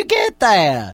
etiqueta tá?